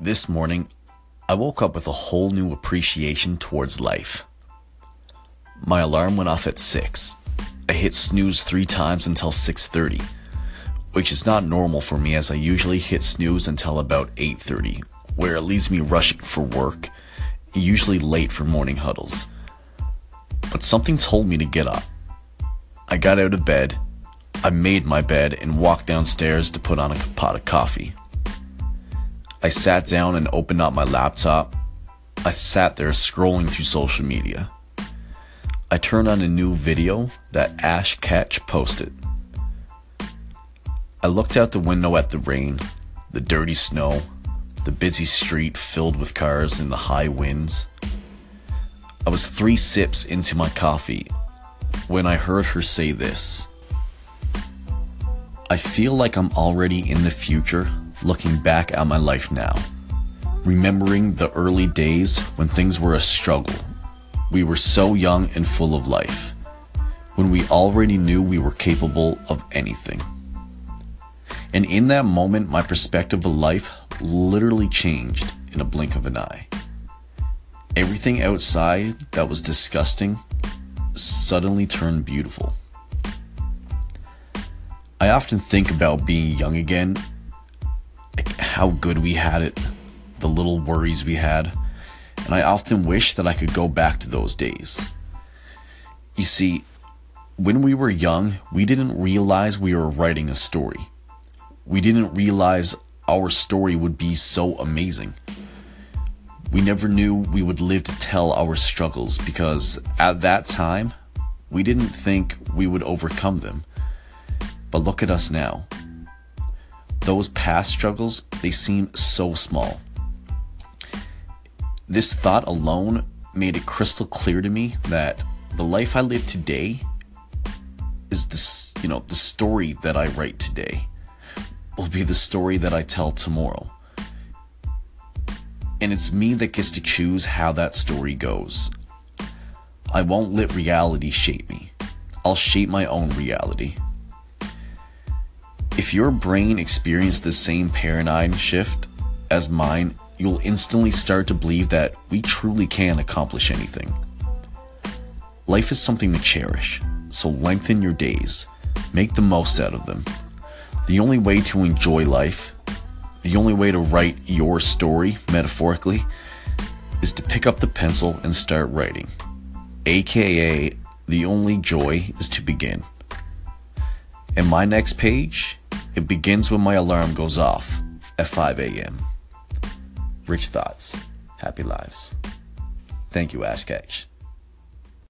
This morning, I woke up with a whole new appreciation towards life. My alarm went off at 6. I hit snooze 3 times until 6:30, which is not normal for me as I usually hit snooze until about 8:30, where it leaves me rushing for work, usually late for morning huddles. But something told me to get up. I got out of bed, I made my bed and walked downstairs to put on a pot of coffee. I sat down and opened up my laptop. I sat there scrolling through social media. I turned on a new video that Ash Ketch posted. I looked out the window at the rain, the dirty snow, the busy street filled with cars and the high winds. I was three sips into my coffee when I heard her say this. I feel like I'm already in the future looking back at my life now, remembering the early days when things were a struggle. We were so young and full of life, when we already knew we were capable of anything. And in that moment, my perspective of life literally changed in a blink of an eye. Everything outside that was disgusting suddenly turned beautiful. I often think about being young again how good we had it, the little worries we had, and I often wish that I could go back to those days. You see, when we were young, we didn't realize we were writing a story. We didn't realize our story would be so amazing. We never knew we would live to tell our struggles because at that time, we didn't think we would overcome them. But look at us now those past struggles, they seem so small. This thought alone made it crystal clear to me that the life I live today is this, you know, the story that I write today will be the story that I tell tomorrow. And it's me that gets to choose how that story goes. I won't let reality shape me. I'll shape my own reality. If your brain experienced the same paradigm shift as mine, you'll instantly start to believe that we truly can accomplish anything. Life is something to cherish, so lengthen your days, make the most out of them. The only way to enjoy life, the only way to write your story, metaphorically, is to pick up the pencil and start writing. AKA, the only joy is to begin. And my next page it begins when my alarm goes off at 5 a.m. Rich thoughts, happy lives. Thank you, Ash Ketch.